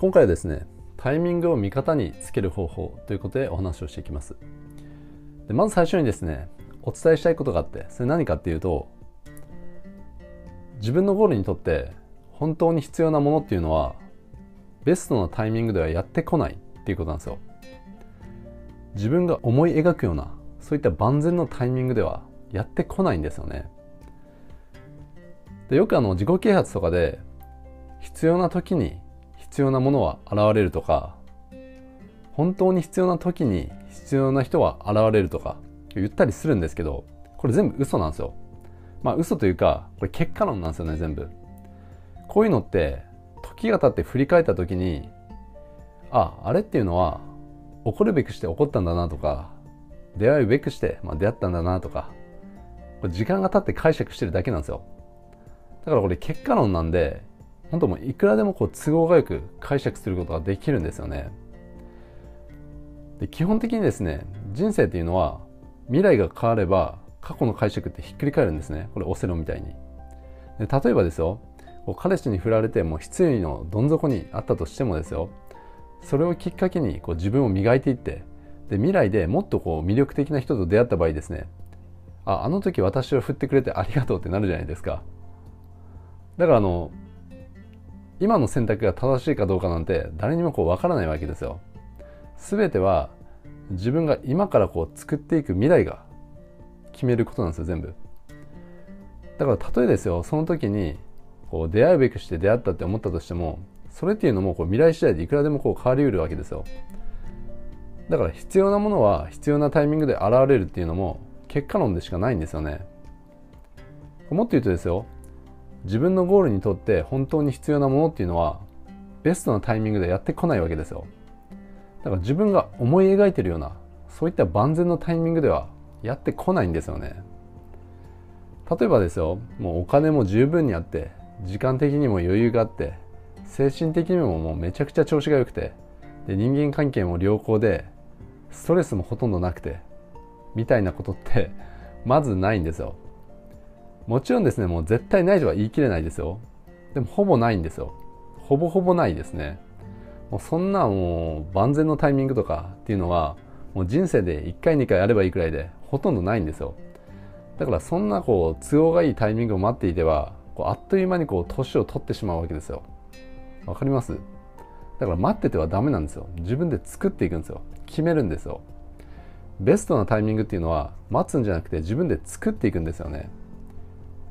今回はですねタイミングを味方につける方法ということでお話をしていきます。でまず最初にですねお伝えしたいことがあってそれ何かっていうと自分のゴールにとって本当に必要なものっていうのはベストなタイミングではやってこないっていうことなんですよ。自分が思い描くようなそういった万全のタイミングではやってこないんですよね。でよくあの自己啓発とかで必要な時に必要なものは現れるとか本当に必要な時に必要な人は現れるとか言ったりするんですけどこれ全部嘘なんですよ。まあ嘘というかこれ結果論なんですよね全部。こういうのって時が経って振り返った時にああれっていうのは起こるべくして起こったんだなとか出会うべくして、まあ、出会ったんだなとかこれ時間が経って解釈してるだけなんですよ。だからこれ結果論なんで本当もいくらでもこう都合がよく解釈することができるんですよね。で基本的にですね人生っていうのは未来が変われば過去の解釈ってひっくり返るんですね。これオセロみたいに。で例えばですよ彼氏に振られてもう失意のどん底にあったとしてもですよそれをきっかけにこう自分を磨いていってで未来でもっとこう魅力的な人と出会った場合ですねああの時私を振ってくれてありがとうってなるじゃないですか。だからあの今の選択が正しいかどうかなんて誰にもこう分からないわけですよ。全ては自分が今からこう作っていく未来が決めることなんですよ全部。だから例えですよその時にこう出会うべくして出会ったって思ったとしてもそれっていうのもこう未来次第でいくらでもこう変わりうるわけですよ。だから必要なものは必要なタイミングで現れるっていうのも結果論でしかないんですよね。もっと言うとですよ自分のゴールにとって本当に必要なものっていうのはベストなタイミングでやってこないわけですよ。だから自分が思い描いてるようなそういった万全のタイミングではやってこないんですよね。例えばですよもうお金も十分にあって時間的にも余裕があって精神的にももうめちゃくちゃ調子が良くてで人間関係も良好でストレスもほとんどなくてみたいなことってまずないんですよ。もちろんですねもう絶対ないとは言い切れないですよ。でもほぼないんですよ。ほぼほぼないですね。もうそんなもう万全のタイミングとかっていうのはもう人生で1回2回あればいいくらいでほとんどないんですよ。だからそんなこう都合がいいタイミングを待っていてはこうあっという間にこう年を取ってしまうわけですよ。わかります？だから待っててはダメなんですよ。自分で作っていくんですよ。決めるんですよ。ベストなタイミングっていうのは待つんじゃなくて自分で作っていくんですよね。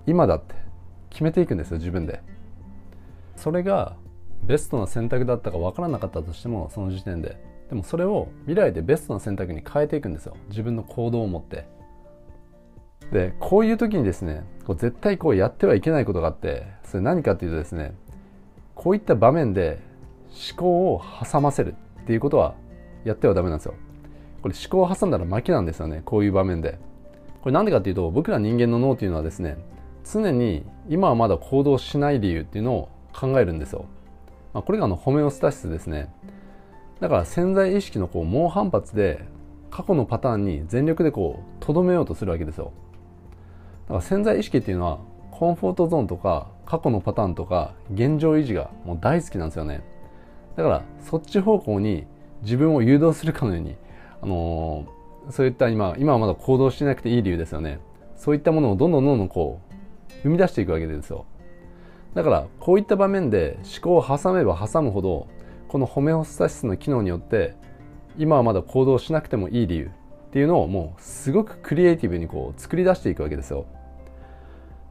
今だって決めていくんですよ自分で。それがベストな選択だったか分からなかったとしてもその時点で。でもそれを未来でベストな選択に変えていくんですよ。自分の行動を持って。でこういう時にですねこう絶対こうやってはいけないことがあってそれ何かっていうとですねこういった場面で思考を挟ませるっていうことはやってはダメなんですよ。これ思考を挟んだら負けなんですよねこういう場面で。これなんでかっていうと僕ら人間の脳というのはですね常に今はまだ行動しない理由っていうのを考えるんですよ、まあ、これがあのホメオスタシスですね。だから潜在意識のこう猛反発で過去のパターンに全力でこうとどめようとするわけですよ。だから潜在意識っていうのはコンフォートゾーンとか過去のパターンとか現状維持がもう大好きなんですよね。だからそっち方向に自分を誘導するかのように、あのー、そういった今今はまだ行動しなくていい理由ですよね。そういったものをどんどんどんどんこう生み出していくわけですよ。だからこういった場面で思考を挟めば挟むほどこのホメオスタシスの機能によって今はまだ行動しなくてもいい理由っていうのをもうすごくクリエイティブにこう作り出していくわけですよ。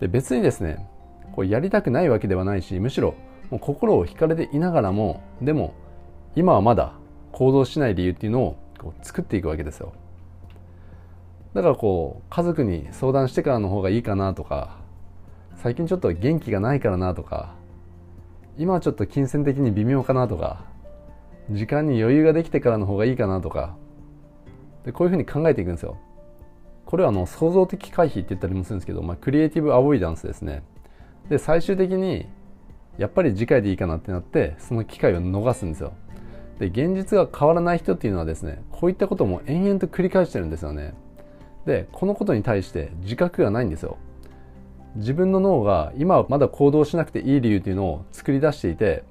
で別にですねこうやりたくないわけではないしむしろもう心を惹かれていながらもでも今はまだ行動しない理由っていうのをこう作っていくわけですよ。だからこう家族に相談してからの方がいいかなとか最近ちょっと元気がないからなとか今はちょっと金銭的に微妙かなとか時間に余裕ができてからの方がいいかなとかでこういうふうに考えていくんですよ。これはあの創造的回避って言ったりもするんですけど、まあ、クリエイティブアボイダンスですね。で最終的にやっぱり次回でいいかなってなってその機会を逃すんですよ。で現実が変わらない人っていうのはですねこういったことも延々と繰り返してるんですよね。でこのことに対して自覚がないんですよ。自分の脳が今はまだ行動しなくていい理由っていうのを作り出していて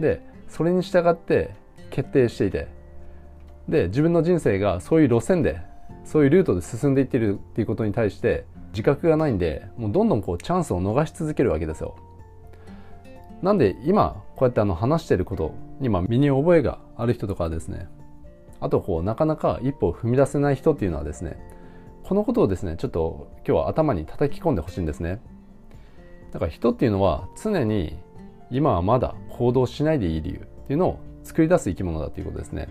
でそれに従って決定していてで自分の人生がそういう路線でそういうルートで進んでいってるっていうことに対して自覚がないんでもうどんどんこうチャンスを逃し続けるわけですよ。なんで今こうやってあの話してることに身に覚えがある人とかですねあとこうなかなか一歩を踏み出せない人っていうのはですねこのことをですねちょっと今日は頭に叩き込んでほしいんですね。だから人っていうのは常に今はまだ行動しないでいい理由っていうのを作り出す生き物だということですね。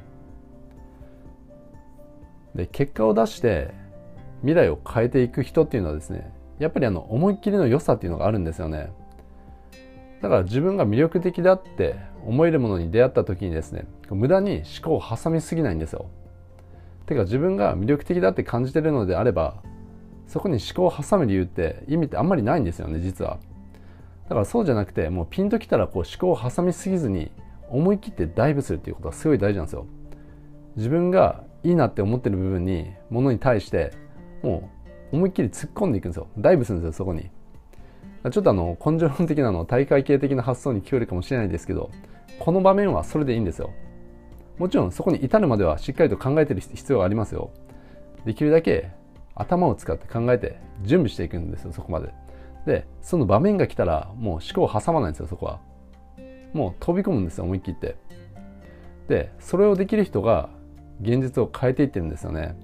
で結果を出して未来を変えていく人っていうのはですねやっぱりあの思いっきりの良さっていうのがあるんですよね。だから自分が魅力的だって思えるものに出会った時にですね無駄に思考を挟みすぎないんですよ。てか自分が魅力的だって感じてるのであればそこに思考を挟む理由って意味ってあんまりないんですよね実は。だからそうじゃなくてもうピンときたらこう思考を挟みすぎずに思い切ってダイブするっていうことはすごい大事なんですよ。自分がいいなって思ってる部分にものに対してもう思いっきり突っ込んでいくんですよ。ダイブするんですよそこに。ちょっとあの根性論的なの大会系的な発想に聞こえるかもしれないですけどこの場面はそれでいいんですよ。もちろんそこに至るまではしっかりと考えてる必要がありますよ。できるだけ頭を使って考えて準備していくんですよそこまで。でその場面が来たらもう思考を挟まないんですよそこは。もう飛び込むんですよ思い切って。でそれをできる人が現実を変えていってるんですよね。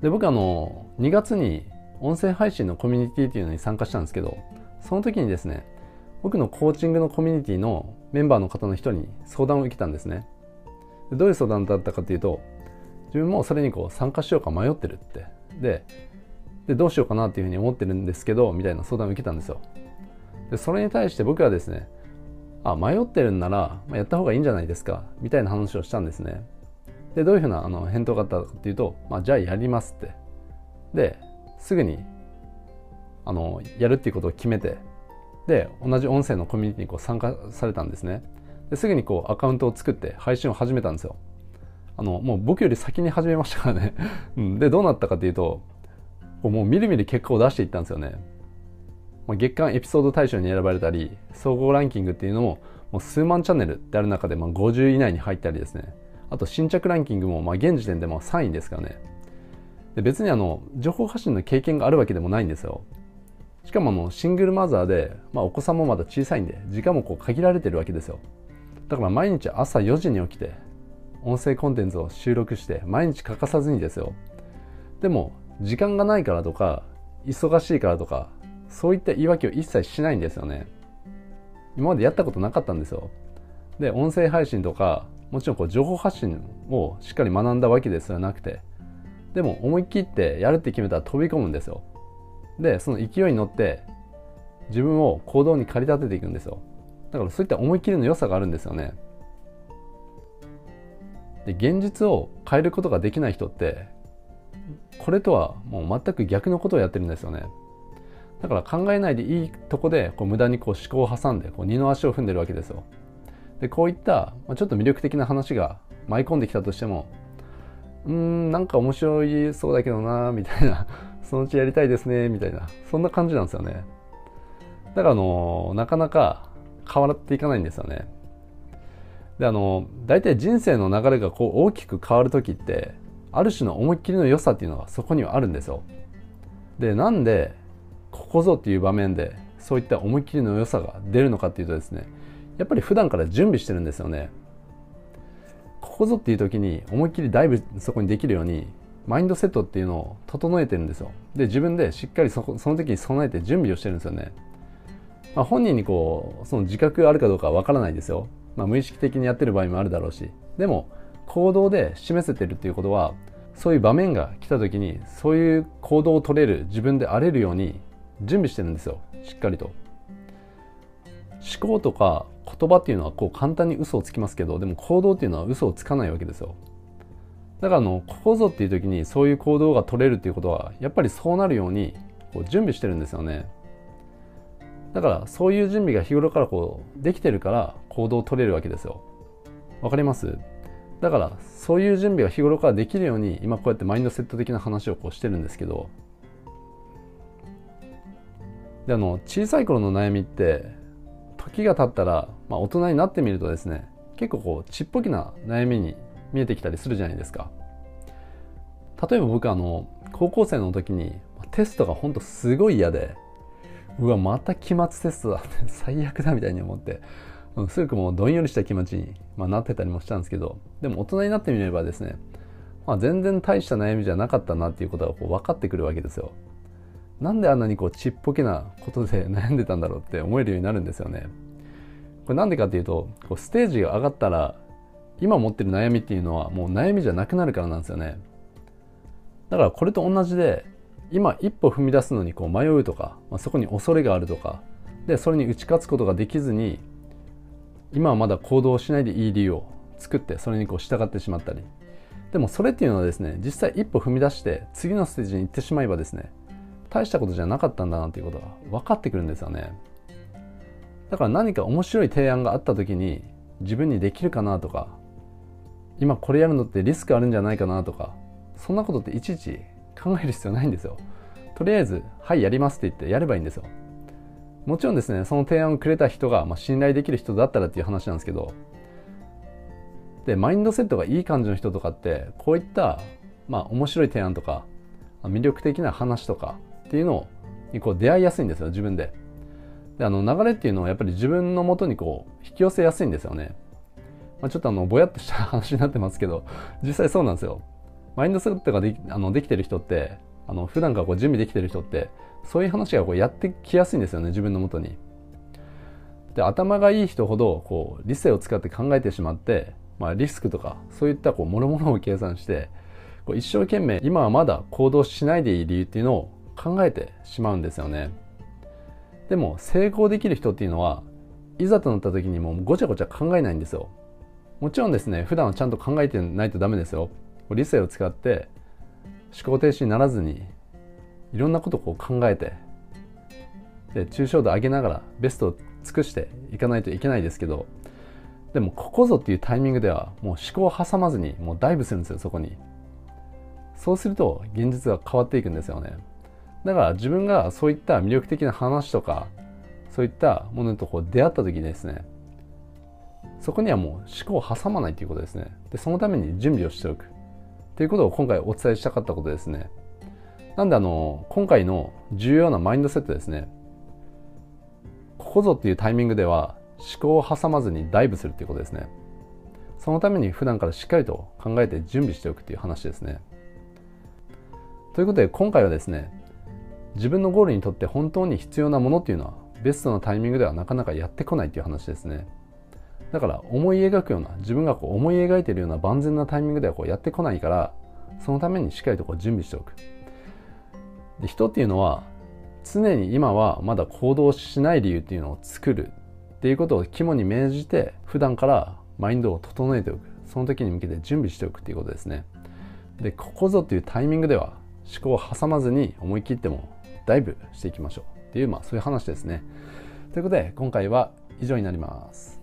で僕あの2月に音声配信のコミュニティっていうのに参加したんですけどその時にですね僕のコーチングのコミュニティのメンバーの方の人に相談を受けたんですね。どういう相談だったかっていうと自分もそれにこう参加しようか迷ってるって。ででどうしようかなっていうふうに思ってるんですけどみたいな相談を受けたんですよ。でそれに対して僕はですねあ迷ってるんなら、ま、やった方がいいんじゃないですかみたいな話をしたんですね。でどういうふうなあの返答があったかっていうと、まあ、じゃあやりますって。ですぐにあのやるっていうことを決めてで同じ音声のコミュニティにこう参加されたんですね。ですぐにこうアカウントを作って配信を始めたんですよ。あのもう僕より先に始めましたからね。でどうなったかというともうみるみる結果を出していったんですよね。月間エピソード大賞に選ばれたり総合ランキングっていうのももう数万チャンネルである中でまあ50位以内に入ったりですね。あと新着ランキングもまあ現時点でも3位ですからね。で別にあの情報発信の経験があるわけでもないんですよ。しかもあのシングルマザーで、まあ、お子さんもまだ小さいんで時間もこう限られてるわけですよ。だから毎日朝4時に起きて音声コンテンツを収録して毎日欠かさずにですよ。でも時間がないからとか忙しいからとかそういった言い訳を一切しないんですよね。今までやったことなかったんですよ。で音声配信とかもちろんこう情報発信をしっかり学んだわけですらなくて。でも思い切ってやるって決めたら飛び込むんですよ。でその勢いに乗って自分を行動に駆り立てていくんですよ。だからそういった思い切りの良さがあるんですよね。で現実を変えることができない人ってこれとはもう全く逆のことをやってるんですよね。だから考えないでいいとこでこう無駄にこう思考を挟んでこう二の足を踏んでるわけですよ。でこういったちょっと魅力的な話が舞い込んできたとしてもうんなんか面白いそうだけどなみたいな そのうちやりたいですねみたいなそんな感じなんですよね。だからあのなかなか変わっていかないんですよね。であの大体人生の流れがこう大きく変わる時ってある種の思いっきりの良さっていうのがそこにはあるんですよ。でなんでここぞっていう場面でそういった思いっきりの良さが出るのかっていうとですねやっぱり普段から準備してるんですよね。ここぞっていう時に思いっきりダイブそこにできるようにマインドセットっていうのを整えてるんですよ。で自分でしっかりその時に備えて準備をしてるんですよね、まあ、本人にこうその自覚があるかどうかはわからないですよ、まあ、無意識的にやってる場合もあるだろうし。でも行動で示せてるっていうことはそういう場面が来た時にそういう行動を取れる自分であれるように準備してるんですよ。しっかりと。思考とか言葉っていうのはこう簡単に嘘をつきますけどでも行動っていうのは嘘をつかないわけですよ。だからあのここぞっていう時にそういう行動が取れるっていうことはやっぱりそうなるようにこう準備してるんですよね。だからそういう準備が日頃からこうできてるから行動を取れるわけですよ。わかります？だからそういう準備が日頃からできるように今こうやってマインドセット的な話をこうしてるんですけどであの小さい頃の悩みって時が経ったら、まあ、大人になってみるとですね結構こうちっぽきな悩みに見えてきたりするじゃないですか。例えば僕あの高校生の時にテストが本当すごい嫌でうわまた期末テストだ最悪だみたいに思ってすごくもうどんよりした気持ちに、まあ、なってたりもしたんですけどでも大人になってみればですね、まあ、全然大した悩みじゃなかったなっていうことがこう分かってくるわけですよ。なんであんなにこうちっぽけなことで悩んでたんだろうって思えるようになるんですよね。これなんでかっていうとこうステージが上がったら今持ってる悩みっていうのはもう悩みじゃなくなるからなんですよね。だからこれと同じで今一歩踏み出すのにこう迷うとか、まあ、そこに恐れがあるとかでそれに打ち勝つことができずに今はまだ行動しないでいい理由を作ってそれにこう従ってしまったり。でもそれっていうのはですね実際一歩踏み出して次のステージに行ってしまえばですね大したことじゃなかったんだなっていうことが分かってくるんですよね。だから何か面白い提案があった時に自分にできるかなとか今これやるのってリスクあるんじゃないかなとかそんなことっていちいち考える必要ないんですよ。とりあえず「はいやります」って言ってやればいいんですよ。もちろんですねその提案をくれた人が、まあ、信頼できる人だったらっていう話なんですけどでマインドセットがいい感じの人とかってこういったまあ面白い提案とか魅力的な話とかっていうのにこう出会いやすいんですよ自分で。であの流れっていうのはやっぱり自分のもとにこう引き寄せやすいんですよね、まあ、ちょっとあのぼやっとした話になってますけど実際そうなんですよ。マインドセットができあのできてる人ってあの普段からこう準備できてる人ってそういう話がこうやってきやすいんですよね自分のもとに。で頭がいい人ほどこう理性を使って考えてしまって、まあ、リスクとかそういったこう諸々を計算してこう一生懸命今はまだ行動しないでいい理由っていうのを考えてしまうんですよね。でも成功できる人っていうのはいざとなった時にもうごちゃごちゃ考えないんですよ。もちろんですね普段はちゃんと考えてないとダメですよ。理性を使って思考停止にならずにいろんなことをこう考えてで抽象度上げながらベストを尽くしていかないといけないですけどでもここぞっていうタイミングではもう思考を挟まずにもうダイブするんですよそこに。そうすると現実が変わっていくんですよね。だから自分がそういった魅力的な話とかそういったものとこう出会った時にですねそこにはもう思考を挟まないということですね。でそのために準備をしておく。ということを今回お伝えしたかったことですね。なんであの、今回の重要なマインドセットですね。ここぞっていうタイミングでは思考を挟まずにダイブするっていうことですね。そのために普段からしっかりと考えて準備しておくっていう話ですね。ということで今回はですね、自分のゴールにとって本当に必要なものっていうのはベストなタイミングではなかなかやってこないっていう話ですね。だから思い描くような自分がこう思い描いているような万全なタイミングではこうやってこないからそのためにしっかりとこう準備しておくで人っていうのは常に今はまだ行動しない理由っていうのを作る。っていうことを肝に銘じて普段からマインドを整えておく。その時に向けて準備しておくっていうことですね。でここぞというタイミングでは思考を挟まずに思い切ってもダイブしていきましょう。っていうまあそういう話ですね。ということで今回は以上になります。